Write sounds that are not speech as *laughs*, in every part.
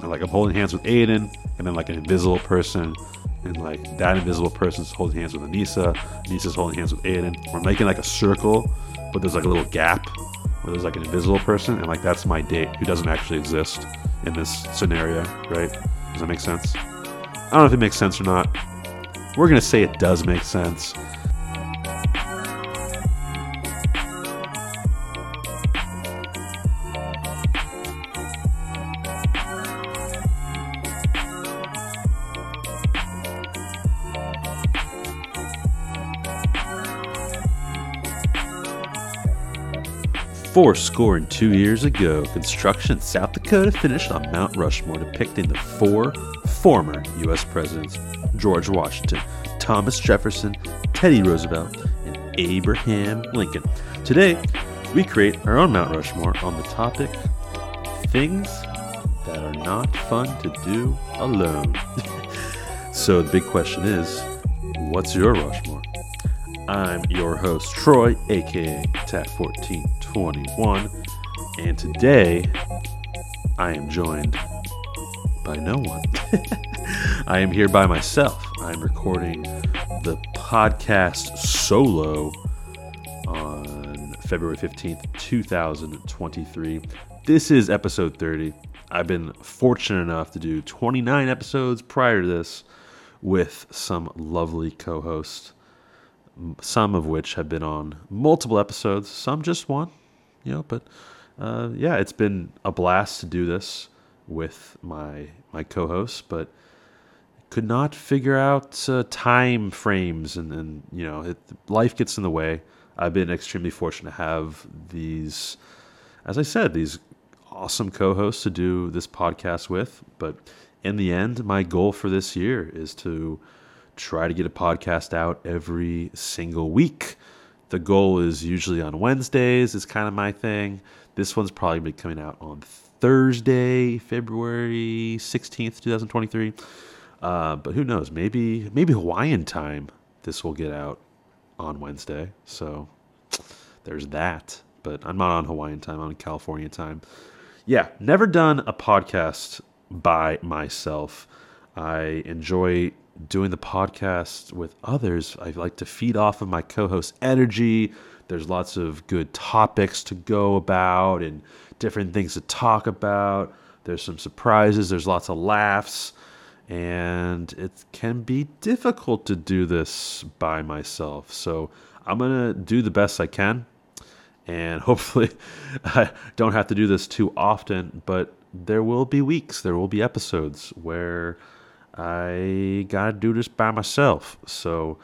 And like I'm holding hands with Aiden, and then like an invisible person, and like that invisible person's holding hands with Anissa. Anissa's holding hands with Aiden. We're making like a circle, but there's like a little gap where there's like an invisible person, and like that's my date who doesn't actually exist in this scenario, right? Does that make sense? I don't know if it makes sense or not. We're gonna say it does make sense. Four score and two years ago, construction in South Dakota finished on Mount Rushmore depicting the four former U.S. presidents George Washington, Thomas Jefferson, Teddy Roosevelt, and Abraham Lincoln. Today, we create our own Mount Rushmore on the topic things that are not fun to do alone. *laughs* so, the big question is what's your Rushmore? I'm your host, Troy, aka Tat1421, and today I am joined by no one. *laughs* I am here by myself. I'm recording the podcast solo on February 15th, 2023. This is episode 30. I've been fortunate enough to do 29 episodes prior to this with some lovely co hosts some of which have been on multiple episodes, some just one, you know. But uh, yeah, it's been a blast to do this with my my co-hosts, but could not figure out uh, time frames, and, and you know, it, life gets in the way. I've been extremely fortunate to have these, as I said, these awesome co-hosts to do this podcast with. But in the end, my goal for this year is to try to get a podcast out every single week. The goal is usually on Wednesdays, it's kind of my thing. This one's probably be coming out on Thursday, February 16th, 2023. Uh, but who knows? Maybe maybe Hawaiian time this will get out on Wednesday. So there's that. But I'm not on Hawaiian time, I'm on California time. Yeah, never done a podcast by myself. I enjoy doing the podcast with others, I like to feed off of my co host energy. There's lots of good topics to go about and different things to talk about. There's some surprises, there's lots of laughs, and it can be difficult to do this by myself. So I'm going to do the best I can, and *laughs* hopefully, I don't have to do this too often, but there will be weeks, there will be episodes where I gotta do this by myself. So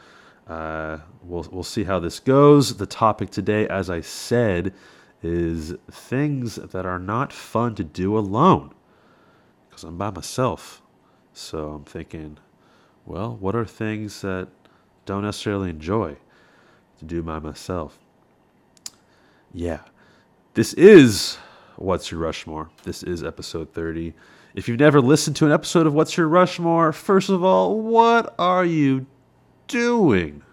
uh, we'll we'll see how this goes. The topic today, as I said, is things that are not fun to do alone because I'm by myself. So I'm thinking, well, what are things that don't necessarily enjoy to do by myself? Yeah, this is what's your Rushmore. This is episode 30. If you've never listened to an episode of What's Your Rushmore, first of all, what are you doing?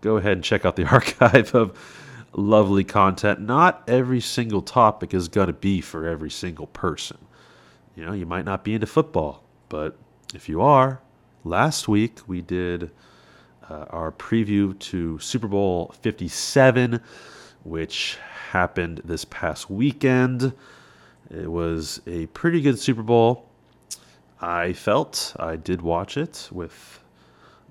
Go ahead and check out the *laughs* archive of lovely content. Not every single topic is going to be for every single person. You know, you might not be into football, but if you are, last week we did uh, our preview to Super Bowl 57, which happened this past weekend. It was a pretty good Super Bowl. I felt I did watch it with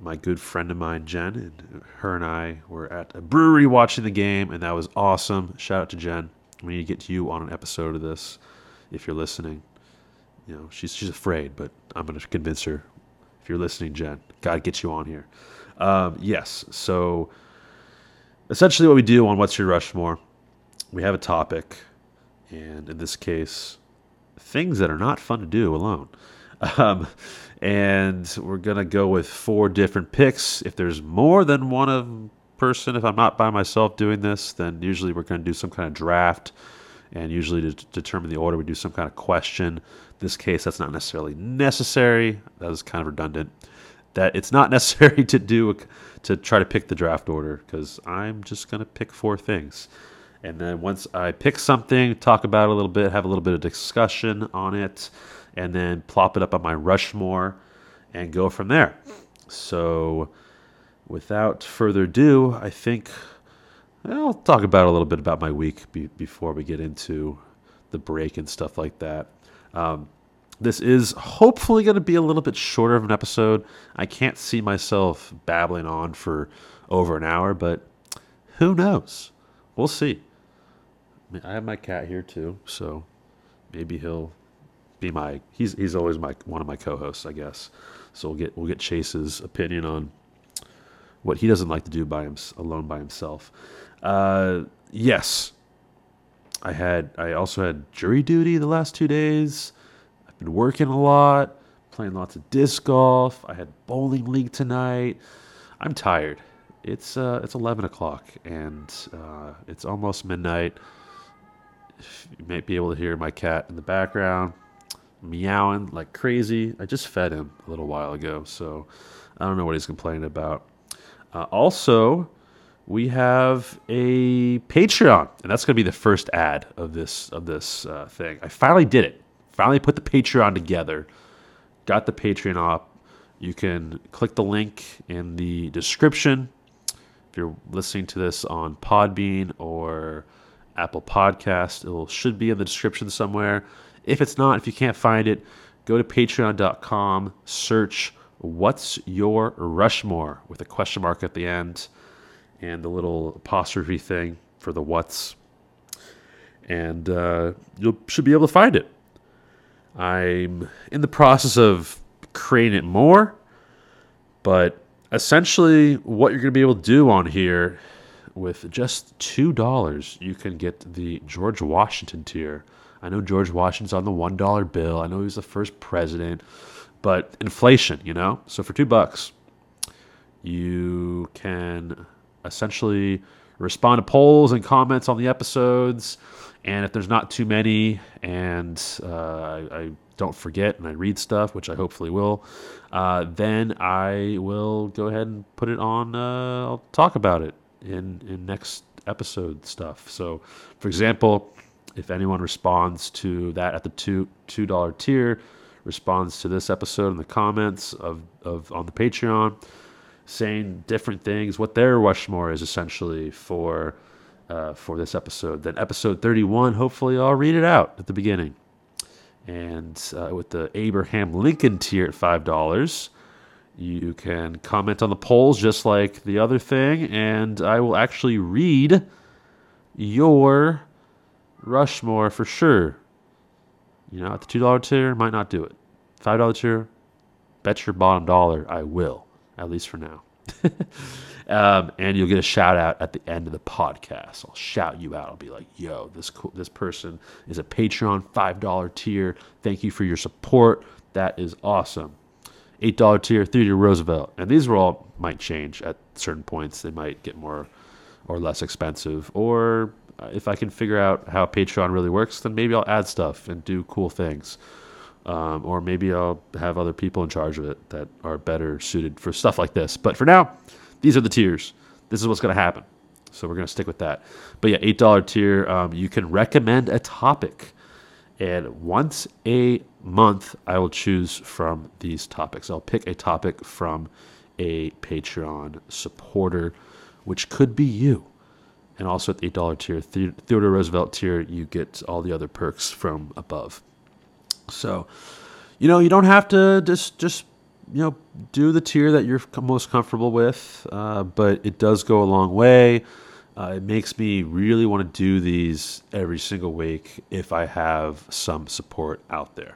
my good friend of mine, Jen, and her and I were at a brewery watching the game, and that was awesome. Shout out to Jen. We need to get to you on an episode of this if you're listening. You know, she's she's afraid, but I'm to convince her. If you're listening, Jen, got to get you on here. Um, yes, so essentially what we do on What's Your Rushmore, we have a topic and in this case, things that are not fun to do alone. Um, and we're gonna go with four different picks. If there's more than one of person, if I'm not by myself doing this, then usually we're gonna do some kind of draft, and usually to determine the order, we do some kind of question. This case, that's not necessarily necessary. That was kind of redundant. That it's not *laughs* necessary to do a, to try to pick the draft order because I'm just gonna pick four things And then once I pick something, talk about it a little bit, have a little bit of discussion on it, and then plop it up on my Rushmore and go from there. So, without further ado, I think I'll talk about a little bit about my week be, before we get into the break and stuff like that. Um, this is hopefully going to be a little bit shorter of an episode. I can't see myself babbling on for over an hour, but who knows? We'll see. I have my cat here too, so maybe he'll be my he's he's always my one of my co-hosts, I guess. So we'll get we'll get Chase's opinion on what he doesn't like to do by him alone by himself. Uh, yes, I had I also had jury duty the last two days. I've been working a lot, playing lots of disc golf. I had bowling league tonight. I'm tired. It's uh, it's 11 o'clock and uh, it's almost midnight. You might be able to hear my cat in the background meowing like crazy. I just fed him a little while ago, so I don't know what he's complaining about. Uh, also, we have a Patreon, and that's going to be the first ad of this of this uh, thing. I finally did it. Finally put the Patreon together. Got the Patreon up. You can click the link in the description if you're listening to this on Podbean or Apple Podcast. It should be in the description somewhere. If it's not, if you can't find it, go to patreon.com, search What's Your Rushmore with a question mark at the end and the little apostrophe thing for the what's. And uh, you should be able to find it. I'm in the process of creating it more, but essentially, what you're going to be able to do on here with just $2, you can get the George Washington tier. I know George Washington's on the $1 bill. I know he was the first president, but inflation, you know? So for 2 bucks, you can essentially respond to polls and comments on the episodes. And if there's not too many and uh, I, I, don't forget and I read stuff, which I hopefully will, uh, then I will go ahead and put it on. Uh, I'll talk about it in, in next episode stuff. So, for example, if anyone responds to that at the two two dollar tier, responds to this episode in the comments of, of on the Patreon, saying different things, what their Rushmore is essentially for uh, for this episode. Then episode 31, hopefully I'll read it out at the beginning. And uh, with the Abraham Lincoln tier at five dollars, you can comment on the polls just like the other thing, and I will actually read your Rushmore for sure. You know, at the two dollar tier, might not do it. Five dollar tier, bet your bottom dollar I will, at least for now. *laughs* um, and you'll get a shout out at the end of the podcast. I'll shout you out. I'll be like, "Yo, this co- this person is a Patreon five dollar tier. Thank you for your support. That is awesome." Eight dollar tier, three Theodore Roosevelt, and these will all might change at certain points. They might get more or less expensive, or uh, if I can figure out how Patreon really works, then maybe I'll add stuff and do cool things. Um, or maybe I'll have other people in charge of it that are better suited for stuff like this. But for now, these are the tiers. This is what's going to happen. So we're going to stick with that. But yeah, $8 tier, um, you can recommend a topic. And once a month, I will choose from these topics. I'll pick a topic from a Patreon supporter, which could be you and also at the $8 tier, Theodore Roosevelt tier, you get all the other perks from above. So, you know, you don't have to just just you know do the tier that you're most comfortable with, uh, but it does go a long way. Uh, it makes me really want to do these every single week if I have some support out there.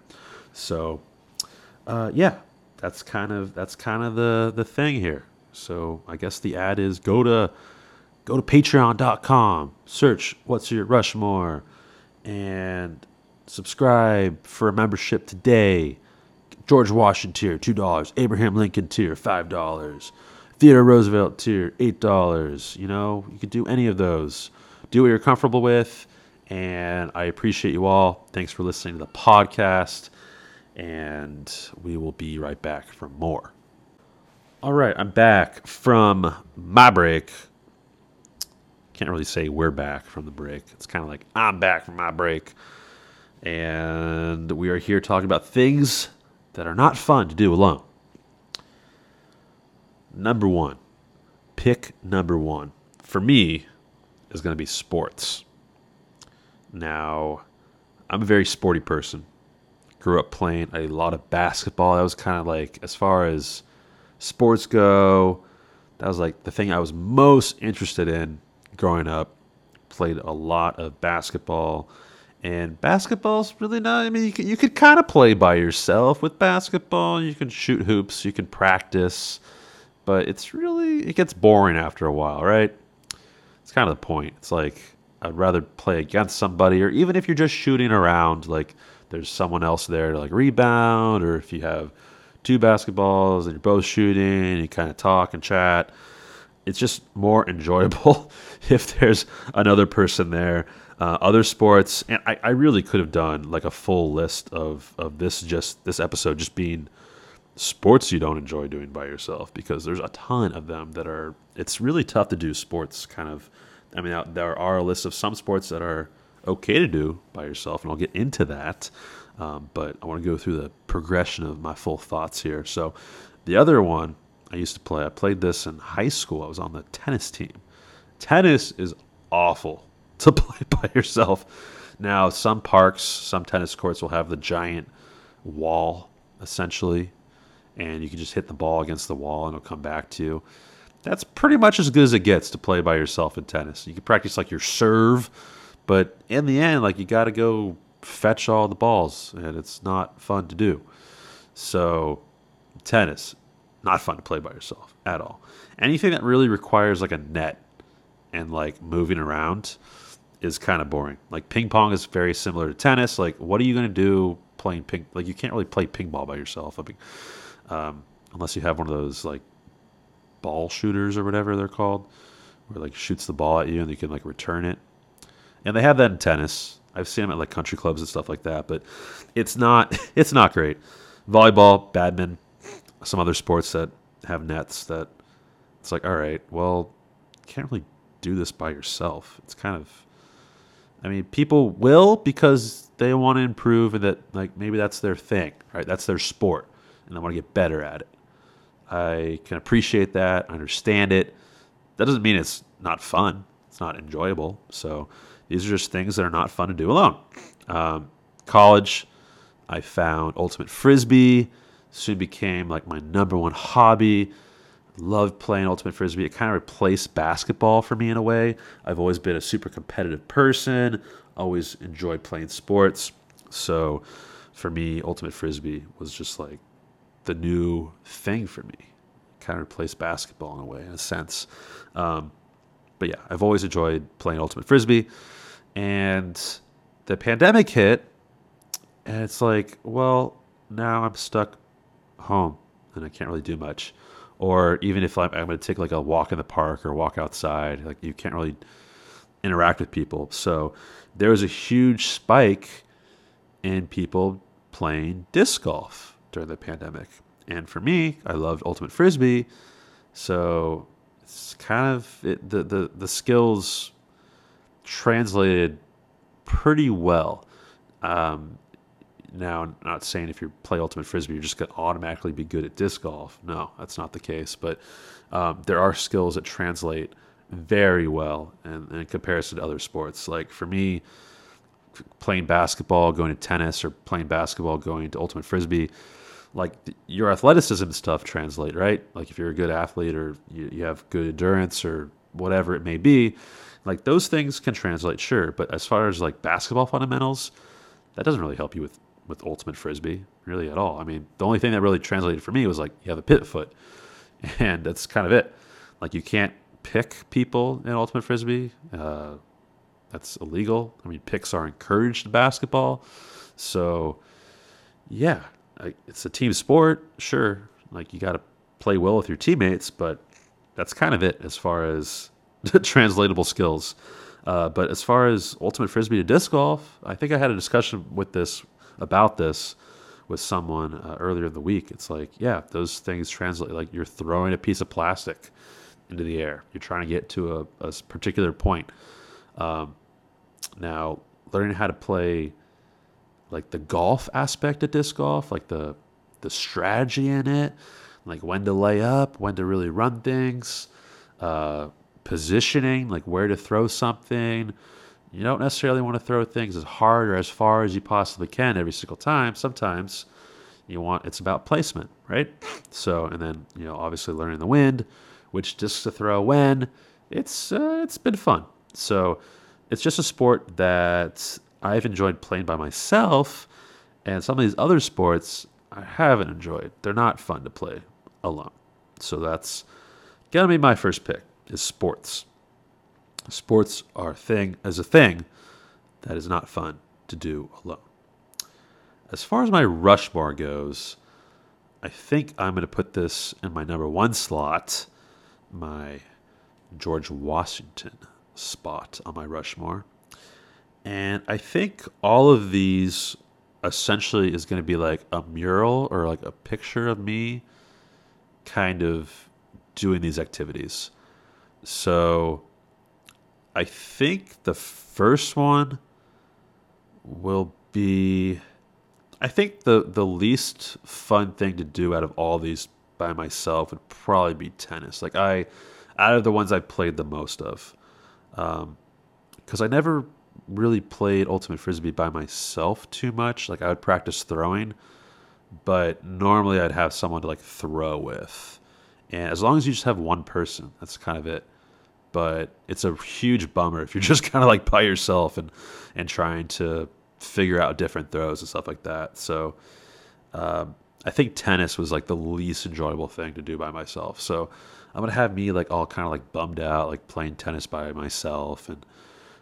So, uh, yeah, that's kind of that's kind of the the thing here. So I guess the ad is go to go to patreon.com, search What's Your Rushmore, and subscribe for a membership today. George Washington tier, $2. Abraham Lincoln tier, $5. Theodore Roosevelt tier, $8. You know, you could do any of those. Do what you're comfortable with. And I appreciate you all. Thanks for listening to the podcast. And we will be right back for more. All right, I'm back from my break can't really say we're back from the break. It's kind of like I'm back from my break. And we are here talking about things that are not fun to do alone. Number one, pick number one for me is going to be sports. Now, I'm a very sporty person. Grew up playing a lot of basketball. That was kind of like, as far as sports go, that was like the thing I was most interested in growing up. Played a lot of basketball. And basketball's really not, I mean, you could, you could kind of play by yourself with basketball. You can shoot hoops, you can practice, but it's really, it gets boring after a while, right? It's kind of the point. It's like, I'd rather play against somebody, or even if you're just shooting around, like there's someone else there to like rebound, or if you have two basketballs and you're both shooting, and you kind of talk and chat. It's just more *laughs* enjoyable *laughs* if there's another person there. Uh, other sports, and I, I really could have done like a full list of of this just this episode just being sports you don't enjoy doing by yourself because there's a ton of them that are. It's really tough to do sports kind of. I mean, there are a list of some sports that are okay to do by yourself, and I'll get into that. Um, but I want to go through the progression of my full thoughts here. So, the other one I used to play, I played this in high school. I was on the tennis team. Tennis is awful *laughs* to play by yourself. Now, some parks, some tennis courts will have the giant wall essentially, and you can just hit the ball against the wall and it'll come back to you. That's pretty much as good as it gets to play by yourself in tennis. You can practice like your serve, but in the end, like you got to go fetch all the balls, and it's not fun to do. So, tennis, not fun to play by yourself at all. Anything that really requires like a net and like moving around, is kind of boring. Like ping pong is very similar to tennis. Like, what are you going to do playing ping? Like, you can't really play ping ball by yourself. I mean, um, unless you have one of those like ball shooters or whatever they're called, where like shoots the ball at you and you can like return it. And they have that in tennis. I've seen them at like country clubs and stuff like that, but it's not *laughs* it's not great. Volleyball, badminton, some other sports that have nets that it's like, all right, well, can't really do this by yourself. It's kind of I mean, people will because they want to improve and that like maybe that's their thing, right? That's their sport and I want to get better at it. I can appreciate that, I understand it. That doesn't mean it's not fun. It's not enjoyable. So these are just things that are not fun to do alone. Um, college, I found ultimate frisbee. Soon became like my number one hobby loved playing ultimate frisbee. It kind of replaced basketball for me in a way. I've always been a super competitive person, always enjoyed playing sports. So for me, ultimate frisbee was just like the new thing for me. Kind of replaced basketball in a way, in a sense. Um, but yeah, I've always enjoyed playing ultimate frisbee. And the pandemic hit, and it's like, well, now I'm stuck home and I can't really do much or even if I'm, I'm going to take like a walk in the park or walk outside, like you can't really interact with people. So there was a huge spike in people playing disc golf during the pandemic. And for me, I loved ultimate frisbee, so it's kind of it, the the the skills translated pretty well. Um, now, I'm not saying if you play Ultimate Frisbee, you're just going to automatically be good at disc golf. No, that's not the case. But um, there are skills that translate very well in, in comparison to other sports. Like for me, playing basketball, going to tennis, or playing basketball, going to Ultimate Frisbee, like your athleticism stuff translate, right? Like if you're a good athlete or you, you have good endurance or whatever it may be, like those things can translate, sure. But as far as like basketball fundamentals, that doesn't really help you with with ultimate frisbee really at all. I mean, the only thing that really translated for me was like you have a pit foot, *laughs* and that's kind of it. Like you can't pick people in ultimate frisbee. Uh, that's illegal. I mean, picks are encouraged in basketball. So, yeah, it's a team sport. Sure, like you got to play well with your teammates, but that's kind of it as far as *laughs* translatable skills. Uh, but as far as ultimate frisbee to disc golf, I think I had a discussion with this about this with someone uh, earlier in the week. It's like, yeah, those things translate. Like you're throwing a piece of plastic into the air. You're trying to get to a, a particular point. Um, now, learning how to play like the golf aspect of disc golf, like the the strategy in it, like when to lay up, when to really run things, uh, positioning, like where to throw something. You don't necessarily want to throw things as hard or as far as you possibly can every single time. Sometimes you want it's about placement, right? So, and then you know, obviously learning the wind, which discs to throw when. It's uh, it's been fun. So, it's just a sport that I've enjoyed playing by myself, and some of these other sports I haven't enjoyed. They're not fun to play alone. So that's gonna be my first pick is sports. Sports are thing as a thing that is not fun to do alone. As far as my Rushmore goes, I think I'm going to put this in my number one slot, my George Washington spot on my Rushmore. And I think all of these essentially is going to be like a mural or like a picture of me kind of doing these activities. So I think the first one will be I think the the least fun thing to do out of all these by myself would probably be tennis. Like I out of the ones I played the most of. Um cuz I never really played ultimate frisbee by myself too much. Like I would practice throwing, but normally I'd have someone to like throw with. And as long as you just have one person, that's kind of it but it's a huge bummer if you're *laughs* just kind of like by yourself and and trying to figure out different throws and stuff like that. So um, I think tennis was like the least enjoyable thing to do by myself. So I'm gonna have me like all kind of like bummed out, like playing tennis by myself, and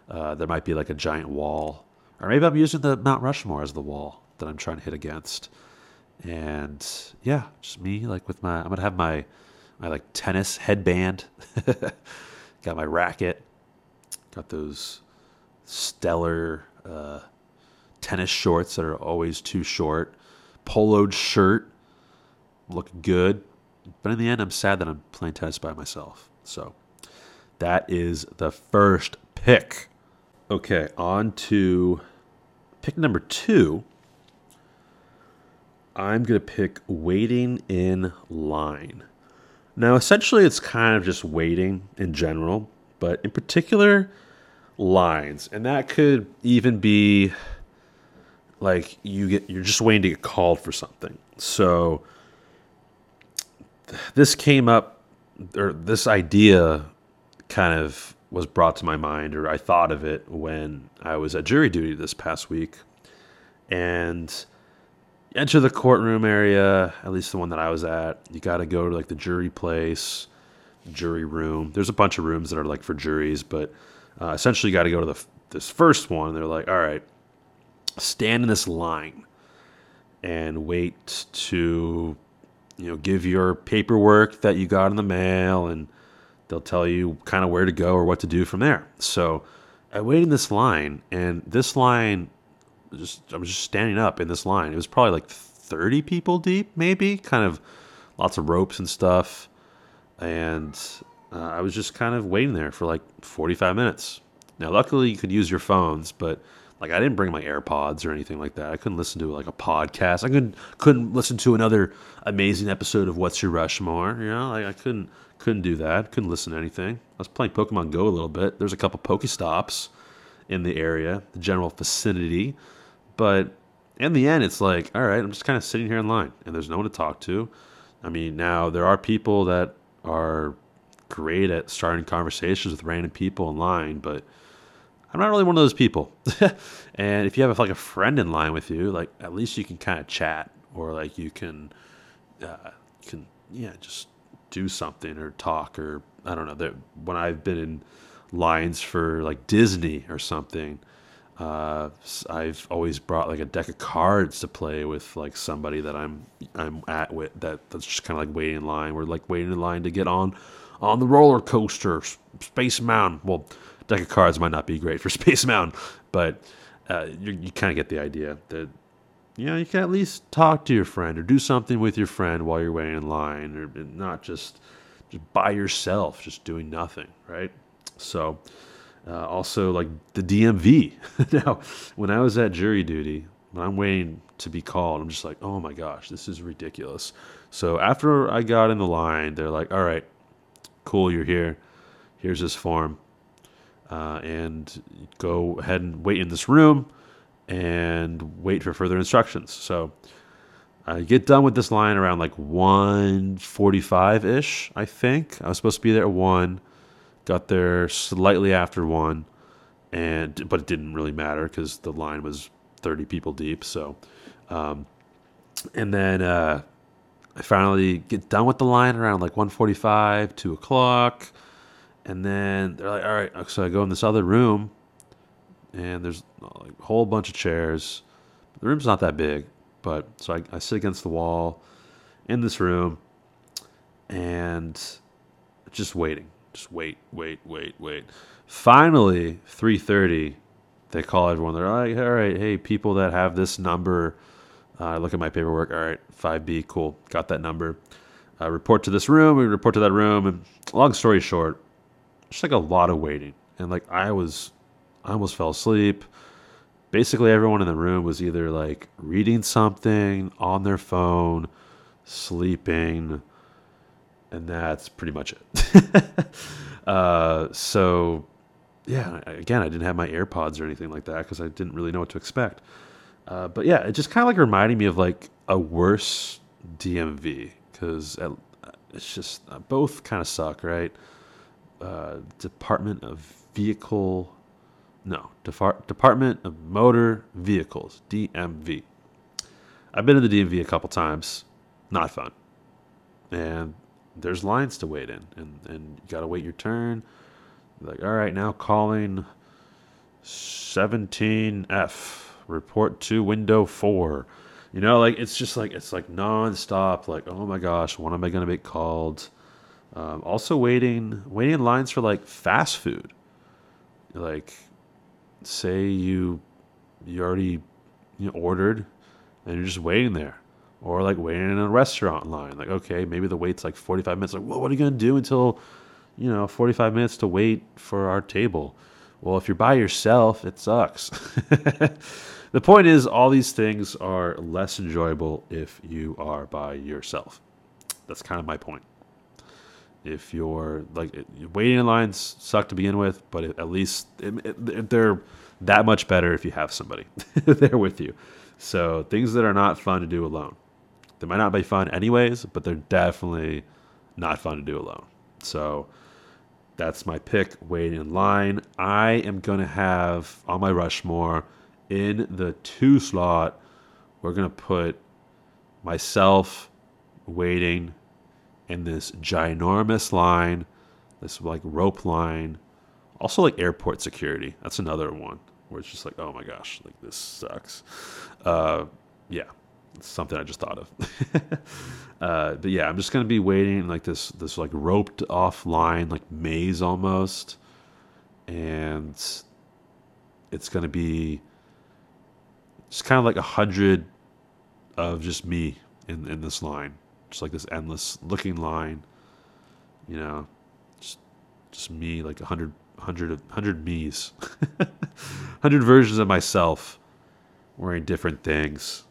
uh, there might be like a giant wall, or maybe I'm using the Mount Rushmore as the wall that I'm trying to hit against. And yeah, just me like with my I'm gonna have my my like tennis headband. *laughs* Got my racket. Got those stellar uh, tennis shorts that are always too short. Poloed shirt. Looking good. But in the end, I'm sad that I'm playing tennis by myself. So that is the first pick. Okay, on to pick number two. I'm going to pick waiting in line. Now, essentially, it's kind of just waiting in general, but in particular, lines. And that could even be like you get you're just waiting to get called for something. So this came up or this idea kind of was brought to my mind or I thought of it when I was at jury duty this past week. And enter the courtroom area, at least the one that I was at. You got to go to like the jury place, jury room. There's a bunch of rooms that are like for juries, but uh, essentially you got to go to the this first one. They're like, all right, stand in this line and wait to you know give your paperwork that you got in the mail and they'll tell you kind of where to go or what to do from there so i waited in this line and this line just I was just standing up in this line. It was probably like 30 people deep, maybe, kind of lots of ropes and stuff. And uh, I was just kind of waiting there for like 45 minutes. Now, luckily, you could use your phones, but like I didn't bring my AirPods or anything like that. I couldn't listen to like a podcast. I couldn't couldn't listen to another amazing episode of What's Your Rushmore. You know, like I couldn't couldn't do that. Couldn't listen to anything. I was playing Pokemon Go a little bit. There's a couple Pokestops in the area, the general vicinity. But in the end, it's like, all right, I'm just kind of sitting here in line and there's no one to talk to. I mean, now there are people that are great at starting conversations with random people in line, but I'm not really one of those people. *laughs* and if you have like a friend in line with you, like at least you can kind of chat or like you can, uh, can yeah, just do something or talk or I don't know. That when I've been in lines for like Disney or something, uh, I've always brought like a deck of cards to play with like somebody that I'm I'm at with that that's just kind of like waiting in line. We're like waiting in line to get on on the roller coaster, Space Mountain. Well, deck of cards might not be great for *laughs* Space Mountain, but uh, you, you kind of get the idea that you know you can at least talk to your friend or do something with your friend while you're waiting in line, or not just just by yourself, just doing nothing, right? So, uh, also like the DMV. *laughs* now, when I was at jury duty, when I'm waiting to be called, I'm just like, oh my gosh, this is ridiculous. So after I got in the line, they're like, all right, cool, you're here. Here's this form. Uh, and go ahead and wait in this room and wait for further instructions. So I get done with this line around like 145 ish, I think. I was supposed to be there at 1. Got there slightly after 1. And, but it didn't really matter because the line was 30 people deep. So, um, and then uh, I finally get done with the line around like 145, 2 o'clock. And then they're like, all right. So I go in this other room and there's like a whole bunch of chairs. The room's not that big but so I, I sit against the wall in this room and just waiting. Just wait, wait, wait, wait. Finally, 3:30, they call everyone. They're like, "All right, hey, people that have this number, uh, I look at my paperwork. All right, 5B, cool, got that number. Uh, report to this room. We report to that room. And long story short, just like a lot of waiting. And like I was, I almost fell asleep basically everyone in the room was either like reading something on their phone, sleeping, and that's pretty much it. *laughs* uh, so, yeah, again, I didn't have my AirPods or anything like that because I didn't really know what to expect. Uh, but yeah, it just kind of like reminding me of like a worse DMV because it's just uh, both kind of suck, right? Uh, Department of Vehicle no, Depart- Department of Motor Vehicles, DMV. I've been in the DMV a couple times. Not fun. And there's lines to wait in, and, and you got to wait your turn. Like, all right, now calling 17F, report to window four. You know, like, it's just like, it's like nonstop. Like, oh my gosh, when am I to be called? Um, also, waiting, waiting in lines for like fast food. Like, say you you already you know, ordered and you're just waiting there. Or like waiting in a restaurant line like okay maybe the wait's like 45 minutes like well, what are you going to do until you know 45 minutes to wait for our table? Well if you're by yourself it sucks. *laughs* The point is all these things are less enjoyable if you are by yourself. That's kind of my point if you're like waiting in lines suck to begin with, but at least they're that much better if you have somebody *laughs* there with you. So things that are not fun to do alone. They might not be fun anyways, but they're definitely not fun to do alone. So that's my pick. Waiting in line. I am gonna have on my Rushmore in the two slot. We're gonna put myself waiting in this ginormous line, this like rope line. Also, like airport security. That's another one where it's just like, oh my gosh, like this sucks. Uh, yeah, it's something I just thought of. *laughs* uh, but yeah, I'm just gonna be waiting like this, this like roped off line, like maze almost, and it's gonna be just kind of like a hundred of just me in in this line just like this endless looking line. You know, just just me like a hundred hundred hundred me's, *laughs* hundred versions of myself wearing different things.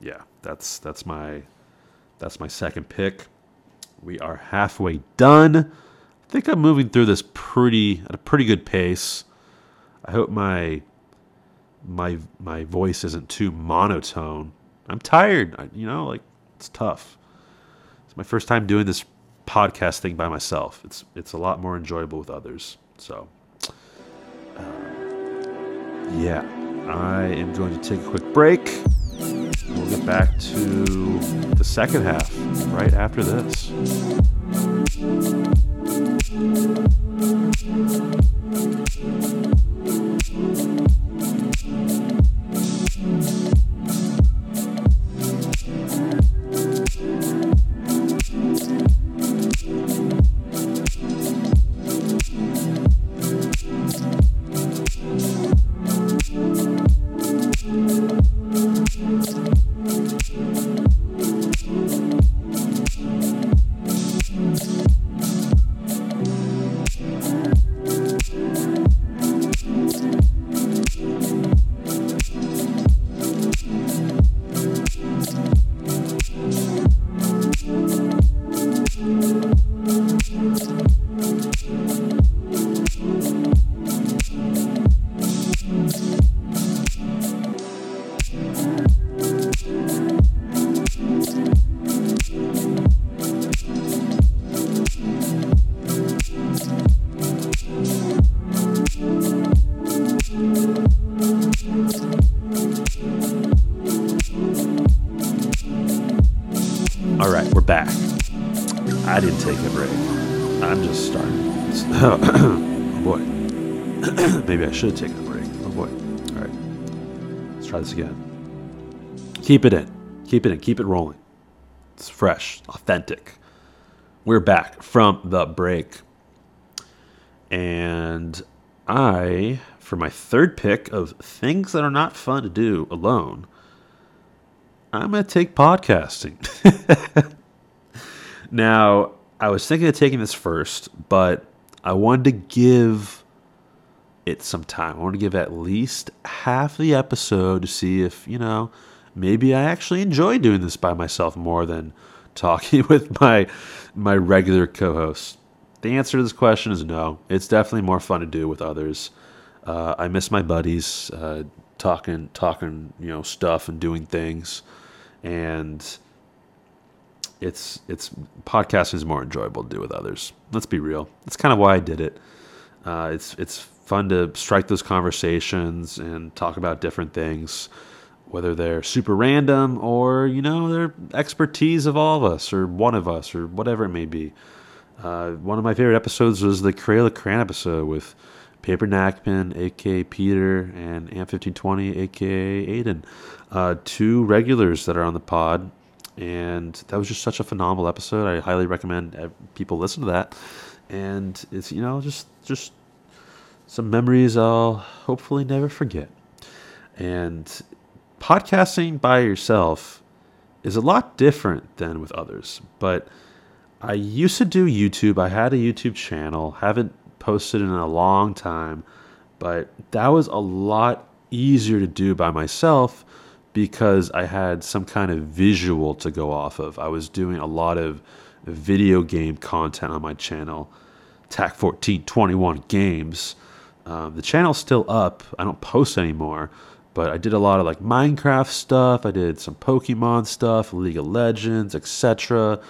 Yeah, that's that's my that's my second pick. We are halfway done. I think I'm moving through this pretty at a pretty good pace. I hope my my my voice isn't too monotone. I'm tired. I, you know, like it's tough. It's my first time doing this podcast thing by myself. It's it's a lot more enjoyable with others. So, uh, yeah, I am going to take a quick break. We'll get back to the second half right after this. Should take a break. Oh boy. All right. Let's try this again. Keep it in. Keep it in. Keep it rolling. It's fresh, authentic. We're back from the break. And I, for my third pick of things that are not fun to do alone, I'm going to take podcasting. *laughs* now, I was thinking of taking this first, but I wanted to give it some time. I want to give at least half the episode to see if, you know, maybe I actually enjoy doing this by myself more than *laughs* talking *laughs* with my my regular co-host. The answer to this question is no. It's definitely more fun to do with others. Uh, I miss my buddies, uh, talking talking you know stuff and doing things, and it's it's podcasting is more enjoyable to do with others. Let's be real. That's kind of why I did it. Uh, it's it's fun to strike those conversations and talk about different things whether they're super random or you know they're expertise of all of us or one of us or whatever it may be. Uh, one of my favorite episodes was the Crayola Cran episode with Paper Nackman, aka Peter, and Amp1520, aka Aiden. Uh, two regulars that are on the pod, and that was just such a phenomenal episode. I highly recommend people listen to that. And it's you know just just some memories I'll hopefully never forget. And podcasting by yourself is a lot different than with others. But I used to do YouTube. I had a YouTube channel. Haven't posted in a long time, but that was a lot easier to do by myself because I had some kind of visual to go off of. I was doing a lot of video game content on my channel, TAC 1421 Games. Um, the channel's still up. I don't post anymore, but I did a lot of like Minecraft stuff. I did some Pokemon stuff, League of Legends, etc.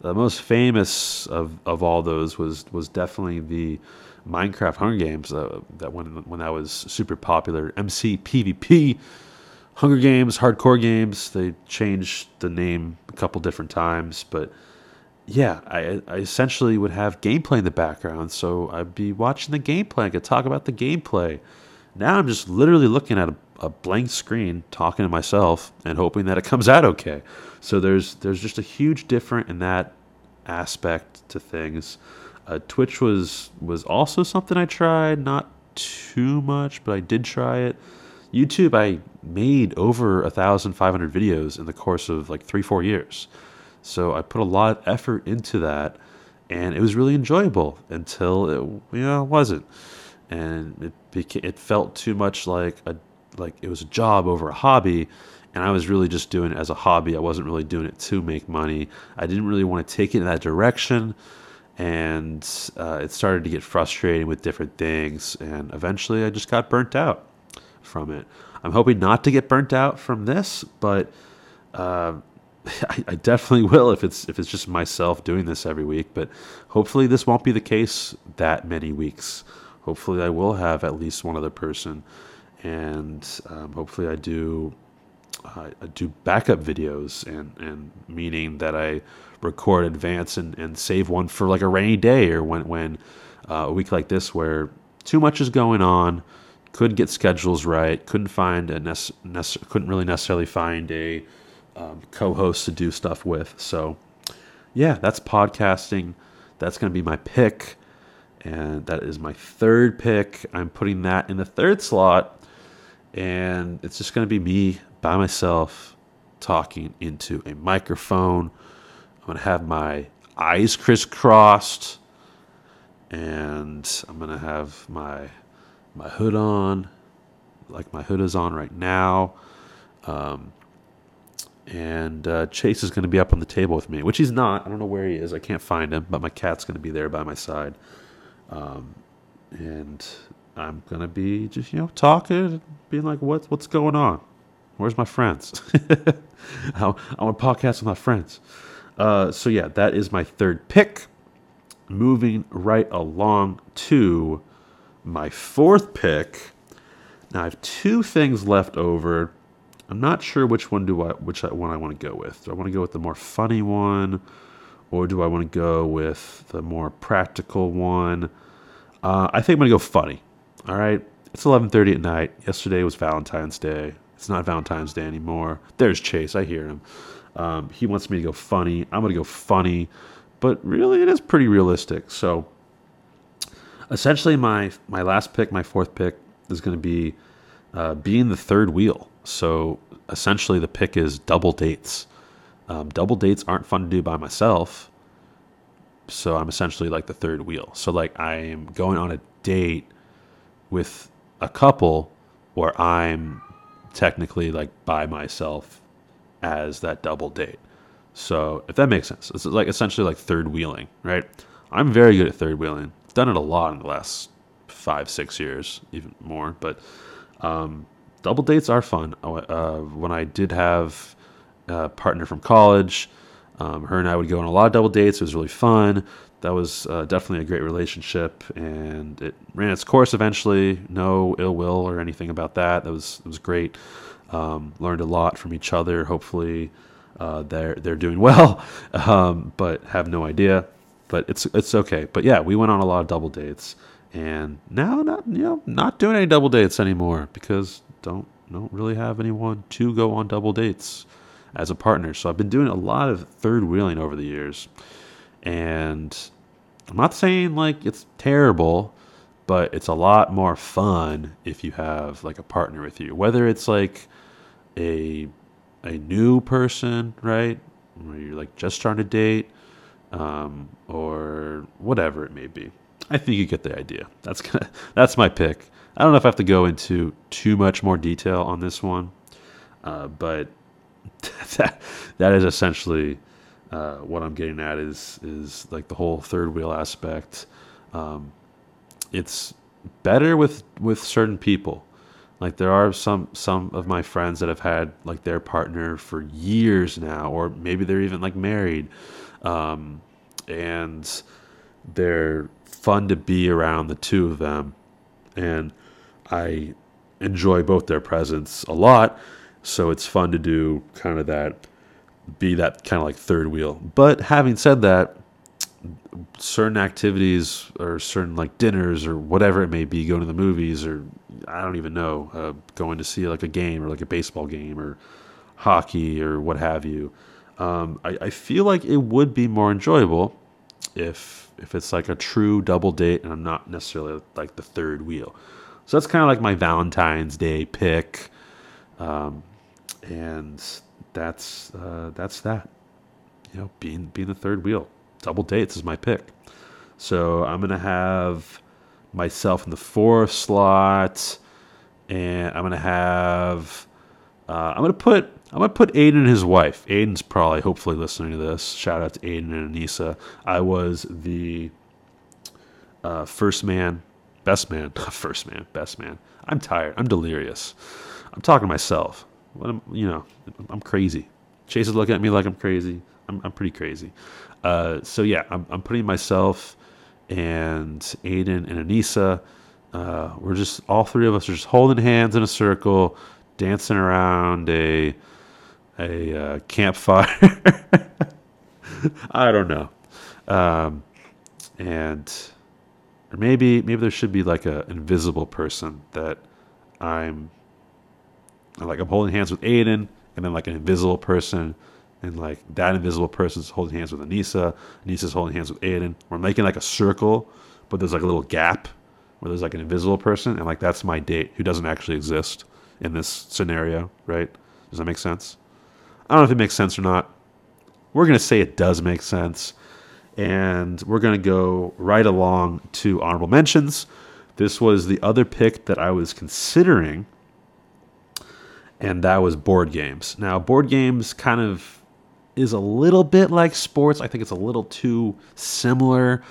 The most famous of, of all those was was definitely the Minecraft Hunger Games uh, that when when that was super popular. MC PvP Hunger Games, hardcore games. They changed the name a couple different times, but yeah, I, I essentially would have gameplay in the background, so I'd be watching the gameplay. I could talk about the gameplay. Now I'm just literally looking at a a blank screen talking to myself and hoping that it comes out okay. So there's there's just a huge difference in that aspect to things. Uh, Twitch was was also something I tried, not too much, but I did try it. YouTube, I made over a thousand five hundred videos in the course of like three four years, so I put a lot of effort into that, and it was really enjoyable until it you know wasn't, and it it felt too much like a like it was a job over a hobby and I was really just doing it as a hobby. I wasn't really doing it to make money. I didn't really want to take it in that direction, and uh, it started to get frustrating with different things. And eventually, I just got burnt out from it. I'm hoping not to get burnt out from this, but uh, *laughs* I, I, definitely will if it's if it's just myself doing this every week. But hopefully, this won't be the case that many weeks. Hopefully, I will have at least one other person and um, hopefully I do uh, I do backup videos and and meaning that I record advance and, and save one for like a rainy day or when when uh, a week like this where too much is going on couldn't get schedules right couldn't find a nece- nece- couldn't really necessarily find a um, co-host to do stuff with so yeah that's podcasting that's going to be my pick and that is my third pick i'm putting that in the third slot and it's just going to be me by myself talking into a microphone. I'm going to have my eyes crisscrossed and I'm going to have my my hood on like my hood is on right now. Um, and uh, Chase is going to be up on the table with me, which he's not. I don't know where he is. I can't find him, but my cat's going to be there by my side. Um, and I'm gonna be just you know talking, being like, what what's going on? Where's my friends? I want to podcast with my friends. Uh, so yeah, that is my third pick. Moving right along to my fourth pick. Now I have two things left over. I'm not sure which one do I which one I want to go with. Do I want to go with the more funny one, or do I want to go with the more practical one? Uh, I think I'm gonna go funny. All right, it's 11:30 at night. Yesterday was Valentine's Day. It's not Valentine's Day anymore. There's Chase. I hear him. Um, he wants me to go funny. I'm gonna go funny, but really, it is pretty realistic. So, essentially, my my last pick, my fourth pick, is gonna be uh, being the third wheel. So, essentially, the pick is double dates. Um, double dates aren't fun to do by myself. So I'm essentially like the third wheel. So like I am going on a date with a couple where I'm technically like by myself as that double date. So if that makes sense, it's like essentially like third wheeling, right? I'm very good at third wheeling. Done it a lot in the last five, six years, even more. But um, double dates are fun. Uh, when I did have a partner from college, um, her and I would go on a lot of double dates. It was really fun. That was uh, definitely a great relationship, and it ran its course eventually. No ill will or anything about that. That was it was great. Um, learned a lot from each other. Hopefully, uh, they're they're doing well, *laughs* um, but have no idea. But it's it's okay. But yeah, we went on a lot of double dates, and now not you know not doing any double dates anymore because don't don't really have anyone to go on double dates as a partner. So I've been doing a lot of third wheeling over the years. And I'm not saying like it's terrible, but it's a lot more fun if you have like a partner with you. Whether it's like a a new person, right? Where you're like just trying to date, um, or whatever it may be. I think you get the idea. That's *laughs* kind of, that's my pick. I don't know if I have to go into too much more detail on this one, uh, but *laughs* that that is essentially uh, what I'm getting at is is like the whole third wheel aspect. Um, it's better with with certain people. Like there are some some of my friends that have had like their partner for years now, or maybe they're even like married, um, and they're fun to be around the two of them, and I enjoy both their presence a lot so it's fun to do kind of that, be that kind of like third wheel. But having said that, certain activities or certain like dinners or whatever it may be, going to the movies or I don't even know, uh, going to see like a game or like a baseball game or hockey or what have you. Um, I, I feel like it would be more enjoyable if if it's like a true double date and I'm not necessarily like the third wheel. So that's kind of like my Valentine's Day pick. Um, and that's uh, that's that. You know, being being the third wheel, double dates is my pick. So I'm gonna have myself in the fourth slot, and I'm gonna have uh, I'm gonna put I'm gonna put Aiden and his wife. Aiden's probably hopefully listening to this. Shout out to Aiden and Anissa. I was the uh, first man, best man, *laughs* first man, best man. I'm tired. I'm delirious. I'm talking to myself. What am, you know, I'm crazy. Chase is looking at me like I'm crazy. I'm, I'm pretty crazy. Uh, so yeah, I'm, I'm putting myself and Aiden and Anissa. Uh, we're just all three of us are just holding hands in a circle, dancing around a a uh, campfire. *laughs* I don't know, um, and or maybe maybe there should be like a invisible person that I'm like I'm holding hands with Aiden, and then like an invisible person, and like that invisible person's holding hands with Anissa. Anissa's holding hands with Aiden. We're making like a circle, but there's like a little gap where there's like an invisible person, and like that's my date who doesn't actually exist in this scenario, right? Does that make sense? I don't know if it makes sense or not. We're gonna say it does make sense, and we're gonna go right along to honorable mentions. This was the other pick that I was considering and that was board games. Now, board games kind of is a little bit like sports. I think it's a little too similar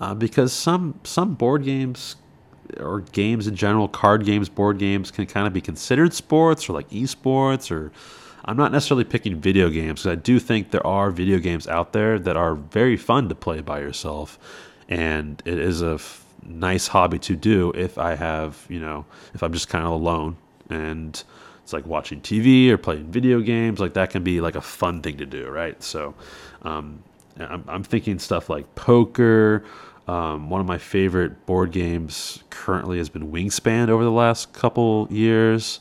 uh, because some some board games or games in general, card games, board games can kind of be considered sports or like esports or I'm not necessarily picking video games because I do think there are video games out there that are very fun to play by yourself and it is a f- nice hobby to do if I have, you know, if I'm just kind of alone and it's like watching TV or playing video games. Like that can be like a fun thing to do, right? So, um, I'm, I'm thinking stuff like poker. Um, one of my favorite board games currently has been Wingspan over the last couple years.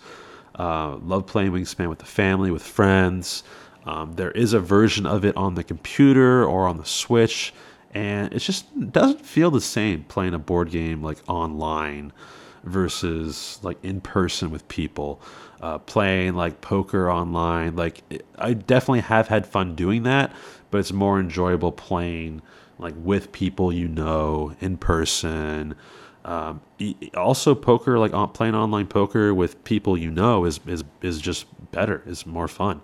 Uh, love playing Wingspan with the family, with friends. Um, there is a version of it on the computer or on the Switch, and it just doesn't feel the same playing a board game like online versus like in person with people. Uh, playing like poker online, like I definitely have had fun doing that, but it's more enjoyable playing like with people you know in person. Um, also, poker like playing online poker with people you know is is is just better. Is more fun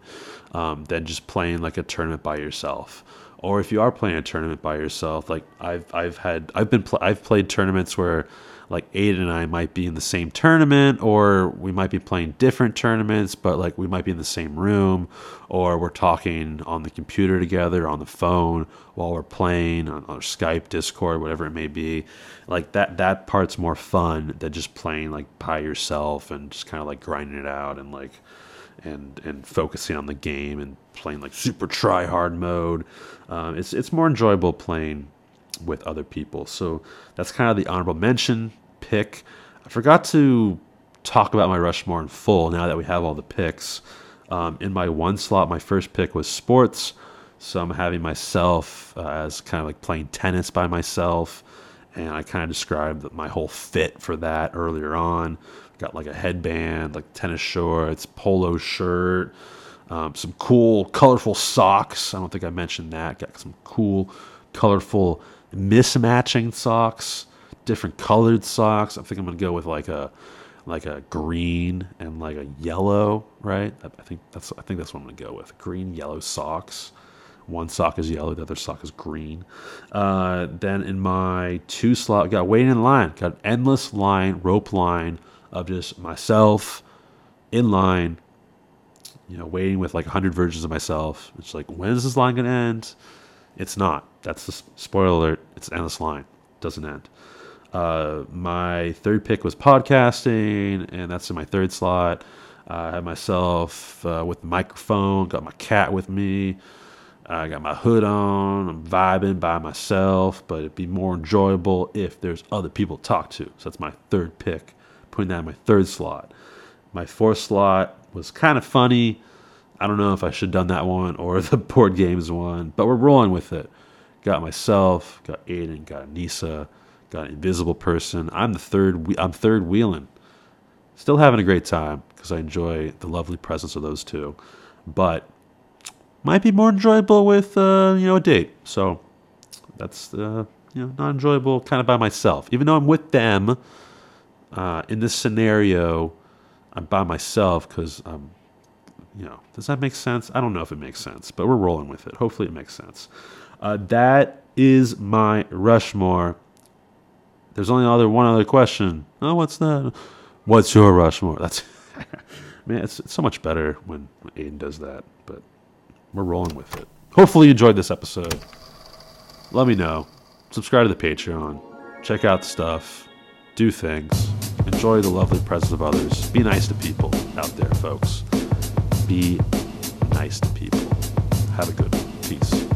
um, than just playing like a tournament by yourself. Or if you are playing a tournament by yourself, like I've I've had I've been pl- I've played tournaments where like Aiden and I might be in the same tournament, or we might be playing different tournaments, but like we might be in the same room, or we're talking on the computer together, on the phone while we're playing on, on Skype, Discord, whatever it may be. Like that that part's more fun than just playing like by yourself and just kind of like grinding it out and like and and focusing on the game and playing like super try hard mode. Um, it's it's more enjoyable playing with other people. So that's kind of the honorable mention pick. I forgot to talk about my Rushmore in full now that we have all the picks. Um, in my one slot, my first pick was sports. So I'm having myself uh, as kind of like playing tennis by myself. And I kind of described my whole fit for that earlier on. Got like a headband, like tennis shorts, polo shirt, um, some cool, colorful socks. I don't think I mentioned that. Got some cool, colorful mismatching socks different colored socks. I think I'm gonna go with like a like a green and like a yellow, right? I think that's I think that's what I'm gonna go with. Green, yellow socks. One sock is yellow, the other sock is green. Uh, then in my two slot, got waiting in line. Got endless line, rope line of just myself in line. You know, waiting with like hundred versions of myself. It's like, when is this line gonna end? It's not. That's the spoiler alert. It's endless line. Doesn't end. Uh, my third pick was podcasting, and that's in my third slot. Uh, I had myself uh, with the microphone, got my cat with me. I got my hood on. I'm vibing by myself, but it'd be more enjoyable if there's other people to talk to. So that's my third pick, putting that in my third slot. My fourth slot was kind of funny. I don't know if I should have done that one or *laughs* the board games one, but we're rolling with it. Got myself, got Aiden, got Nisa got an invisible person. I'm the third. I'm third wheeling. Still having a great time because I enjoy the lovely presence of those two, but might be more enjoyable with uh, you know a date. So that's uh, you know not enjoyable kind of by myself. Even though I'm with them uh, in this scenario, I'm by myself because I'm. You know, does that make sense? I don't know if it makes sense, but we're rolling with it. Hopefully, it makes sense. Uh, that is my Rushmore. There's only other one other question. Oh, what's that? What's your Rushmore? That's *laughs* man, it's, it's so much better when, Aiden does that. But we're rolling with it. Hopefully, you enjoyed this episode. Let me know. Subscribe to the Patreon. Check out the stuff. Do things. Enjoy the lovely presence of others. Be nice to people out there, folks. Be nice to people. Have a good one. Peace.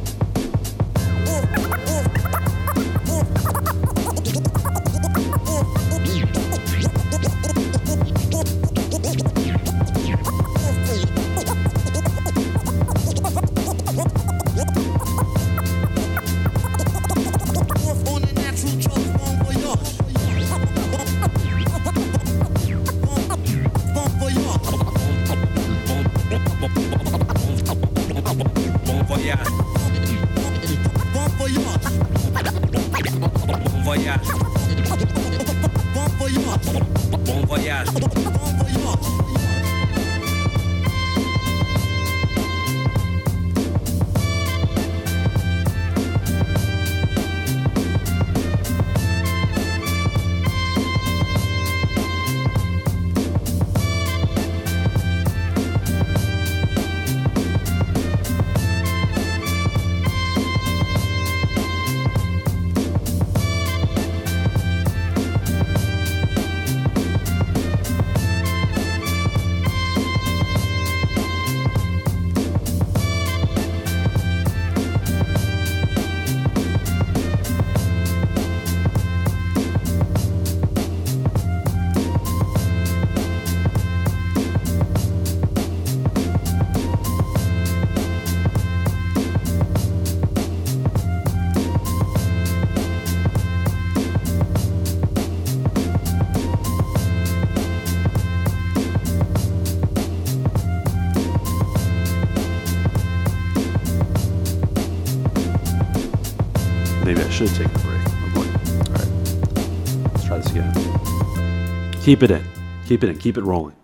Keep it in. Keep it in. Keep it rolling.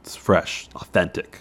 It's fresh, authentic.